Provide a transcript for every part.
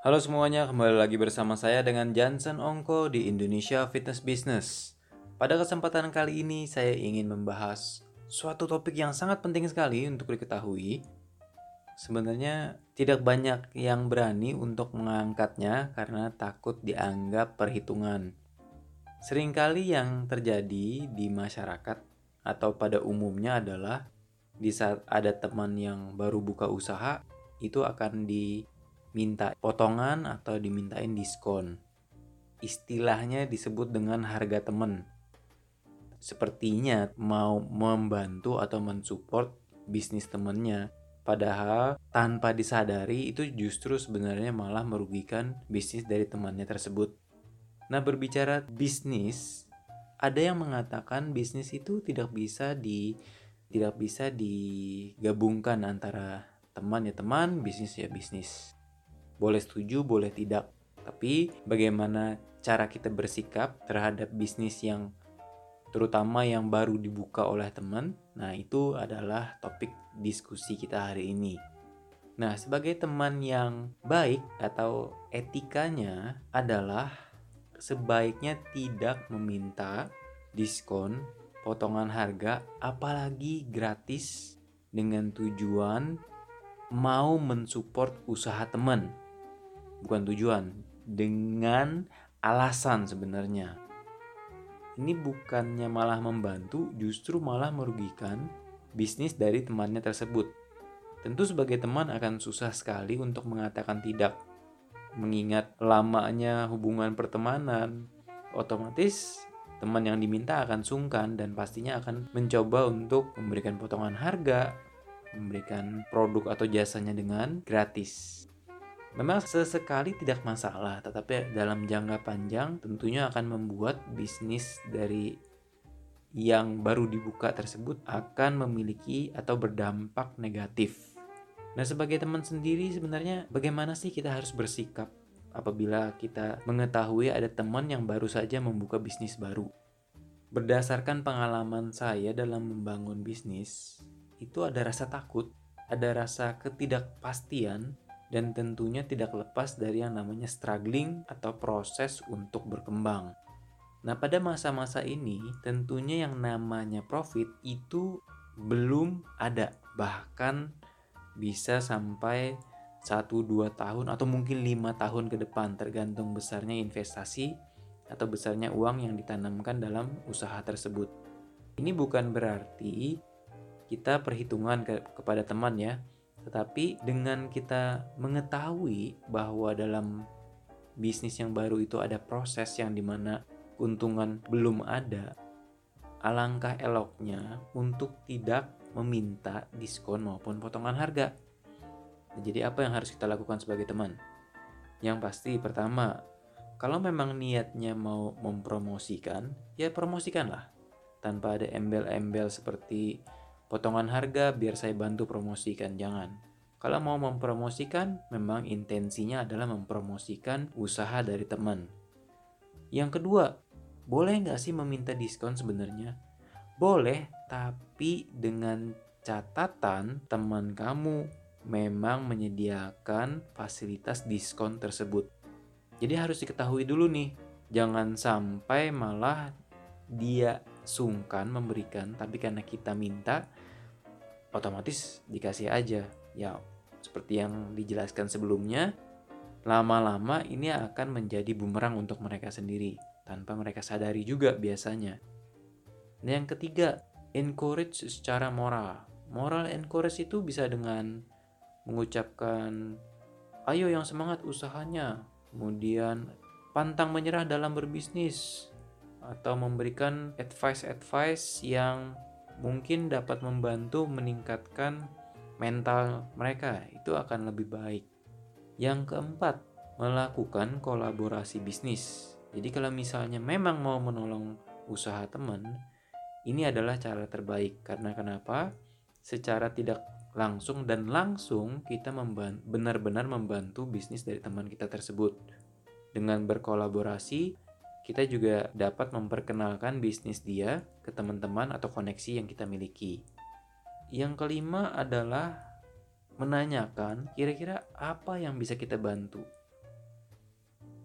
Halo semuanya, kembali lagi bersama saya dengan Jansen Ongko di Indonesia Fitness Business. Pada kesempatan kali ini saya ingin membahas suatu topik yang sangat penting sekali untuk diketahui. Sebenarnya tidak banyak yang berani untuk mengangkatnya karena takut dianggap perhitungan. Seringkali yang terjadi di masyarakat atau pada umumnya adalah di saat ada teman yang baru buka usaha itu akan di minta potongan atau dimintain diskon. Istilahnya disebut dengan harga temen. Sepertinya mau membantu atau mensupport bisnis temennya. Padahal tanpa disadari itu justru sebenarnya malah merugikan bisnis dari temannya tersebut. Nah berbicara bisnis, ada yang mengatakan bisnis itu tidak bisa di tidak bisa digabungkan antara teman ya teman, bisnis ya bisnis. Boleh setuju, boleh tidak. Tapi bagaimana cara kita bersikap terhadap bisnis yang terutama yang baru dibuka oleh teman. Nah, itu adalah topik diskusi kita hari ini. Nah, sebagai teman yang baik atau etikanya adalah sebaiknya tidak meminta diskon, potongan harga, apalagi gratis dengan tujuan mau mensupport usaha teman bukan tujuan dengan alasan sebenarnya. Ini bukannya malah membantu justru malah merugikan bisnis dari temannya tersebut. Tentu sebagai teman akan susah sekali untuk mengatakan tidak. Mengingat lamanya hubungan pertemanan otomatis teman yang diminta akan sungkan dan pastinya akan mencoba untuk memberikan potongan harga, memberikan produk atau jasanya dengan gratis. Memang sesekali tidak masalah, tetapi dalam jangka panjang tentunya akan membuat bisnis dari yang baru dibuka tersebut akan memiliki atau berdampak negatif. Nah, sebagai teman sendiri sebenarnya bagaimana sih kita harus bersikap apabila kita mengetahui ada teman yang baru saja membuka bisnis baru? Berdasarkan pengalaman saya dalam membangun bisnis, itu ada rasa takut, ada rasa ketidakpastian dan tentunya tidak lepas dari yang namanya struggling atau proses untuk berkembang. Nah, pada masa-masa ini tentunya yang namanya profit itu belum ada, bahkan bisa sampai 1-2 tahun atau mungkin 5 tahun ke depan tergantung besarnya investasi atau besarnya uang yang ditanamkan dalam usaha tersebut. Ini bukan berarti kita perhitungan ke, kepada teman ya, tetapi dengan kita mengetahui bahwa dalam bisnis yang baru itu ada proses yang di mana keuntungan belum ada, alangkah eloknya untuk tidak meminta diskon maupun potongan harga. Jadi apa yang harus kita lakukan sebagai teman? Yang pasti pertama, kalau memang niatnya mau mempromosikan, ya promosikanlah. Tanpa ada embel-embel seperti potongan harga biar saya bantu promosikan, jangan. Kalau mau mempromosikan, memang intensinya adalah mempromosikan usaha dari teman. Yang kedua, boleh nggak sih meminta diskon sebenarnya? Boleh, tapi dengan catatan teman kamu memang menyediakan fasilitas diskon tersebut. Jadi harus diketahui dulu nih, jangan sampai malah dia sungkan memberikan, tapi karena kita minta, otomatis dikasih aja. Ya, seperti yang dijelaskan sebelumnya, lama-lama ini akan menjadi bumerang untuk mereka sendiri tanpa mereka sadari juga biasanya. Nah, yang ketiga, encourage secara moral. Moral encourage itu bisa dengan mengucapkan, "Ayo yang semangat usahanya." Kemudian pantang menyerah dalam berbisnis atau memberikan advice-advice yang mungkin dapat membantu meningkatkan mental mereka itu akan lebih baik. Yang keempat, melakukan kolaborasi bisnis. Jadi kalau misalnya memang mau menolong usaha teman, ini adalah cara terbaik karena kenapa? Secara tidak langsung dan langsung kita benar-benar membantu bisnis dari teman kita tersebut. Dengan berkolaborasi, kita juga dapat memperkenalkan bisnis dia ke teman-teman atau koneksi yang kita miliki. Yang kelima adalah menanyakan kira-kira apa yang bisa kita bantu.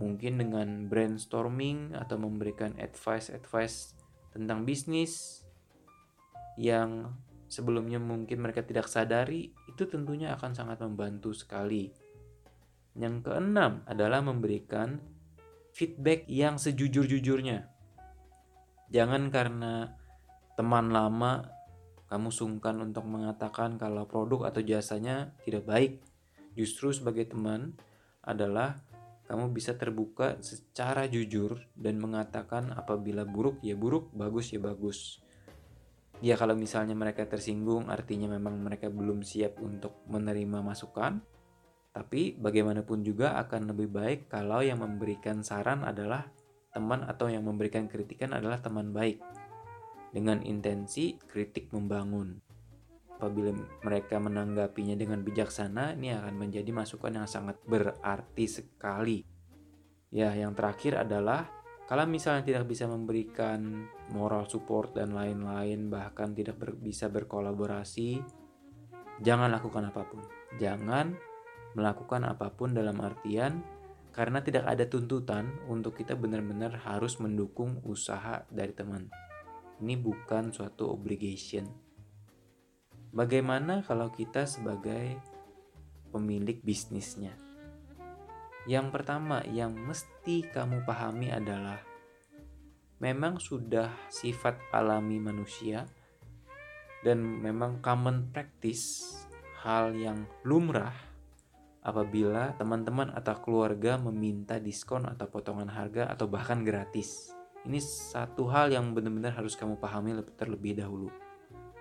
mungkin dengan brainstorming atau memberikan advice-advice tentang bisnis yang sebelumnya mungkin mereka tidak sadari, itu tentunya akan sangat membantu sekali. Yang keenam adalah memberikan feedback yang sejujur-jujurnya. Jangan karena teman lama kamu sungkan untuk mengatakan kalau produk atau jasanya tidak baik. Justru sebagai teman adalah kamu bisa terbuka secara jujur dan mengatakan apabila buruk ya buruk, bagus ya bagus. Ya kalau misalnya mereka tersinggung artinya memang mereka belum siap untuk menerima masukan. Tapi bagaimanapun juga akan lebih baik kalau yang memberikan saran adalah teman atau yang memberikan kritikan adalah teman baik. Dengan intensi kritik membangun. Apabila mereka menanggapinya dengan bijaksana, ini akan menjadi masukan yang sangat berarti sekali. Ya, yang terakhir adalah kalau misalnya tidak bisa memberikan moral support dan lain-lain, bahkan tidak ber, bisa berkolaborasi, jangan lakukan apa pun. Jangan melakukan apa pun dalam artian karena tidak ada tuntutan untuk kita benar-benar harus mendukung usaha dari teman. Ini bukan suatu obligation. Bagaimana kalau kita sebagai pemilik bisnisnya? Yang pertama yang mesti kamu pahami adalah memang sudah sifat alami manusia dan memang common practice hal yang lumrah apabila teman-teman atau keluarga meminta diskon atau potongan harga atau bahkan gratis. Ini satu hal yang benar-benar harus kamu pahami terlebih dahulu.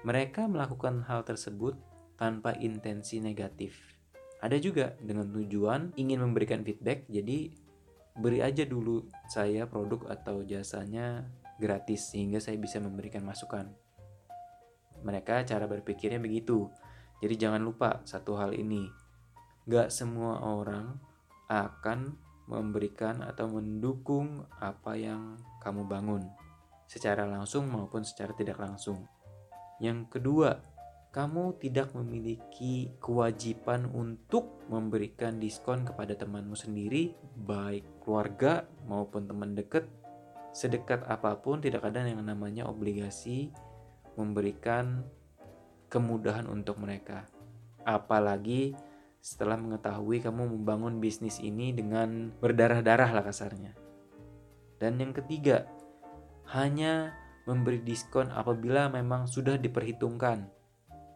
Mereka melakukan hal tersebut tanpa intensi negatif. Ada juga dengan tujuan ingin memberikan feedback, jadi beri aja dulu saya produk atau jasanya gratis sehingga saya bisa memberikan masukan. Mereka cara berpikirnya begitu. Jadi jangan lupa satu hal ini. Gak semua orang akan memberikan atau mendukung apa yang kamu bangun. Secara langsung maupun secara tidak langsung. Yang kedua, kamu tidak memiliki kewajiban untuk memberikan diskon kepada temanmu sendiri, baik keluarga maupun teman dekat. Sedekat apa pun, tidak ada yang namanya obligasi memberikan kemudahan untuk mereka. Apalagi setelah mengetahui kamu membangun bisnis ini dengan berdarah-darah lah kasarnya. Dan yang ketiga, hanya memberi diskon apabila memang sudah diperhitungkan.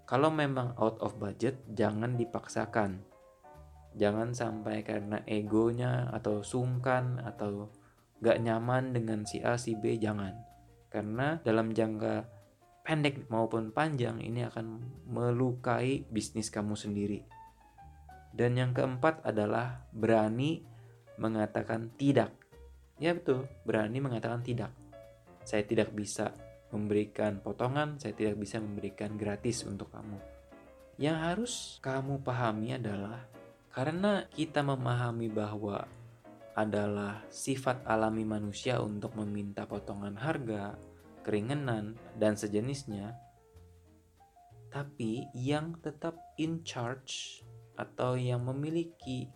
Kalau memang out of budget, jangan dipaksakan. Jangan sampai karena egonya atau sungkan atau gak nyaman dengan si A, si B, jangan. Karena dalam jangka pendek maupun panjang ini akan melukai bisnis kamu sendiri. Dan yang keempat adalah berani mengatakan tidak. Ya betul, berani mengatakan tidak. Saya tidak bisa memberikan potongan, saya tidak bisa memberikan gratis untuk kamu. Yang harus kamu pahami adalah karena kita memahami bahwa adalah sifat alami manusia untuk meminta potongan harga, keringanan, dan sejenisnya, tapi yang tetap in charge atau yang memiliki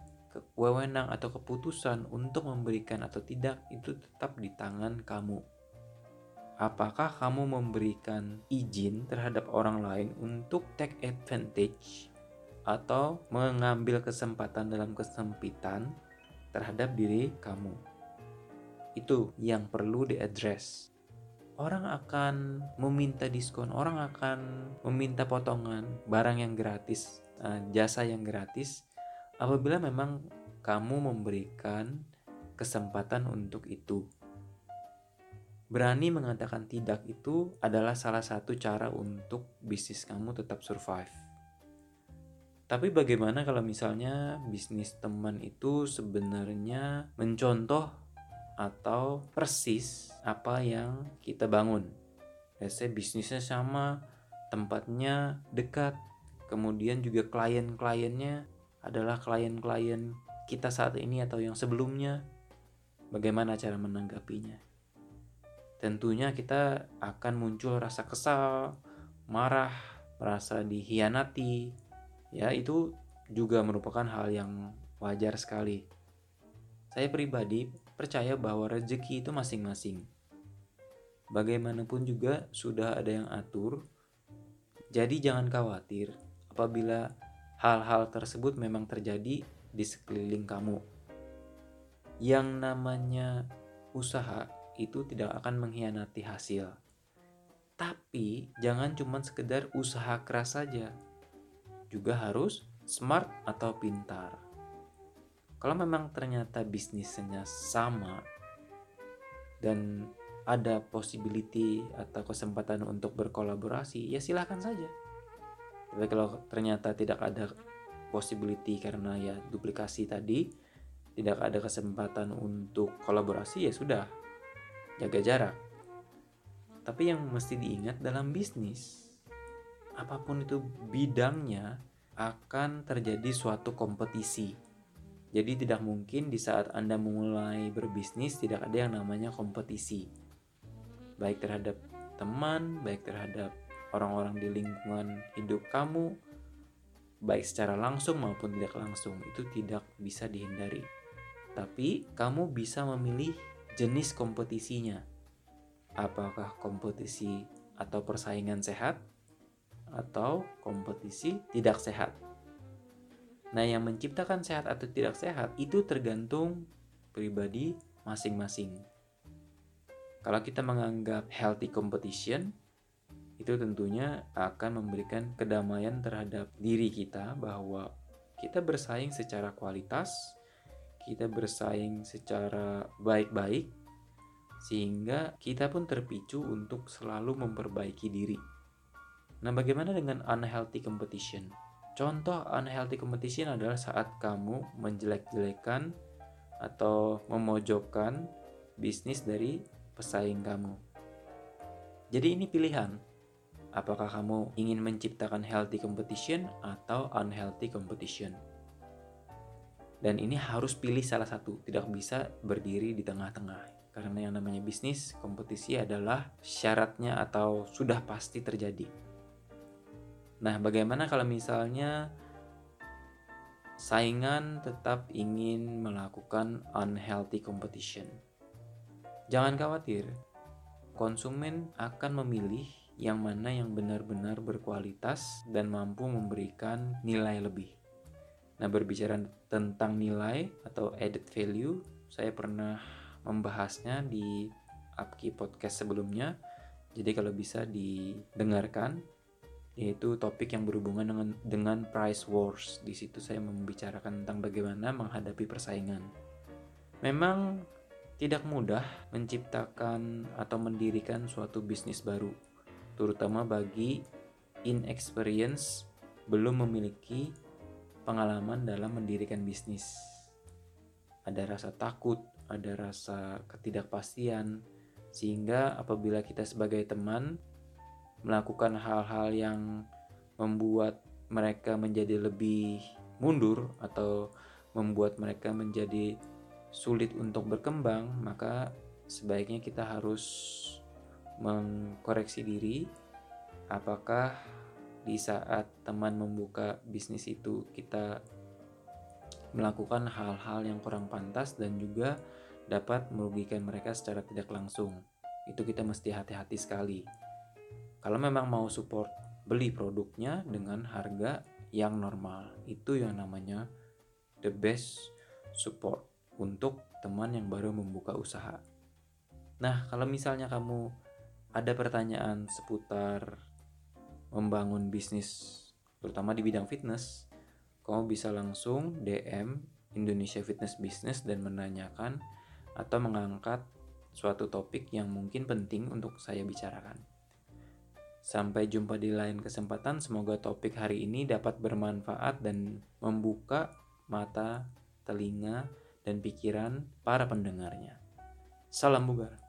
wewenang atau keputusan untuk memberikan atau tidak itu tetap di tangan kamu apakah kamu memberikan izin terhadap orang lain untuk take advantage atau mengambil kesempatan dalam kesempitan terhadap diri kamu. Itu yang perlu diadres. Orang akan meminta diskon, orang akan meminta potongan barang yang gratis, eh, jasa yang gratis apabila memang kamu memberikan kesempatan untuk itu. Berani mengatakan tidak itu adalah salah satu cara untuk bisnis kamu tetap survive. Tapi bagaimana kalau misalnya bisnis teman itu sebenarnya mencontoh atau persis apa yang kita bangun. Biasanya bisnisnya sama, tempatnya dekat, kemudian juga klien-kliennya adalah klien-klien kita saat ini atau yang sebelumnya. Bagaimana cara menanggapinya? tentunya kita akan muncul rasa kesal, marah, merasa dihianati. Ya, itu juga merupakan hal yang wajar sekali. Saya pribadi percaya bahwa rezeki itu masing-masing. Bagaimanapun juga sudah ada yang atur. Jadi jangan khawatir apabila hal-hal tersebut memang terjadi di sekeliling kamu. Yang namanya usaha itu tidak akan mengkhianati hasil. Tapi jangan cuma sekedar usaha keras saja. Juga harus smart atau pintar. Kalau memang ternyata bisnisnya sama dan ada possibility atau kesempatan untuk berkolaborasi, ya silahkan saja. Tapi kalau ternyata tidak ada possibility karena ya duplikasi tadi, tidak ada kesempatan untuk kolaborasi, ya sudah, jaga jarak. Tapi yang mesti diingat dalam bisnis, apa pun itu bidangnya, akan terjadi suatu kompetisi. Jadi tidak mungkin di saat Anda memulai berbisnis tidak ada yang namanya kompetisi. Baik terhadap teman, baik terhadap orang-orang di lingkungan hidup kamu, baik secara langsung maupun tidak langsung, itu tidak bisa dihindari. Tapi kamu bisa memilih jenis kompetisinya. Apakah kompetisi atau persaingan sehat atau kompetisi tidak sehat. Nah, yang menciptakan sehat atau tidak sehat itu tergantung pribadi masing-masing. Kalau kita menganggap healthy competition, itu tentunya akan memberikan kedamaian terhadap diri kita bahwa kita bersaing secara kualitas, kita bersaing secara baik-baik, sehingga kita pun terpicu untuk selalu memperbaiki diri. Nah, bagaimana dengan unhealthy competition? Contoh unhealthy competition adalah saat kamu menjelek-jelekan atau memojokkan bisnis dari pesaing kamu. Jadi ini pilihan. Apakah kamu ingin menciptakan healthy competition atau unhealthy competition? Dan ini harus pilih salah satu, tidak bisa berdiri di tengah-tengah. Karena yang namanya bisnis, kompetisi adalah syaratnya atau sudah pasti terjadi. Nah, bagaimana kalau misalnya saingan tetap ingin melakukan unhealthy competition? Jangan khawatir, konsumen akan memilih yang mana yang benar-benar berkualitas dan mampu memberikan nilai lebih. Nah, berbicara tentang nilai atau added value, saya pernah membahasnya di Upkey Podcast sebelumnya. Jadi kalau bisa didengarkan yaitu topik yang berhubungan dengan dengan price wars. Di situ saya membicarakan tentang bagaimana menghadapi persaingan. Memang tidak mudah menciptakan atau mendirikan suatu bisnis baru, terutama bagi inexperience belum memiliki pengalaman dalam mendirikan bisnis. Ada rasa takut, ada rasa ketidakpastian, sehingga apabila kita sebagai teman melakukan hal-hal yang membuat mereka menjadi lebih mundur atau membuat mereka menjadi sulit untuk berkembang, maka sebaiknya kita harus mengkoreksi diri apakah di saat teman membuka bisnis itu kita melakukan hal-hal yang kurang pantas dan juga dapat merugikan mereka secara tidak langsung. Itu kita mesti hati-hati sekali. Kalau memang mau support, beli produknya dengan harga yang normal. Itu yang namanya the best support untuk teman yang baru membuka usaha. Nah, kalau misalnya kamu ada pertanyaan seputar membangun bisnis, terutama di bidang fitness, kamu bisa langsung DM Indonesia Fitness Business dan menanyakan atau mengangkat suatu topik yang mungkin penting untuk saya bicarakan. Sampai jumpa di lain kesempatan. Semoga topik hari ini dapat bermanfaat dan membuka mata, telinga, dan pikiran para pendengarnya. Salam bugar.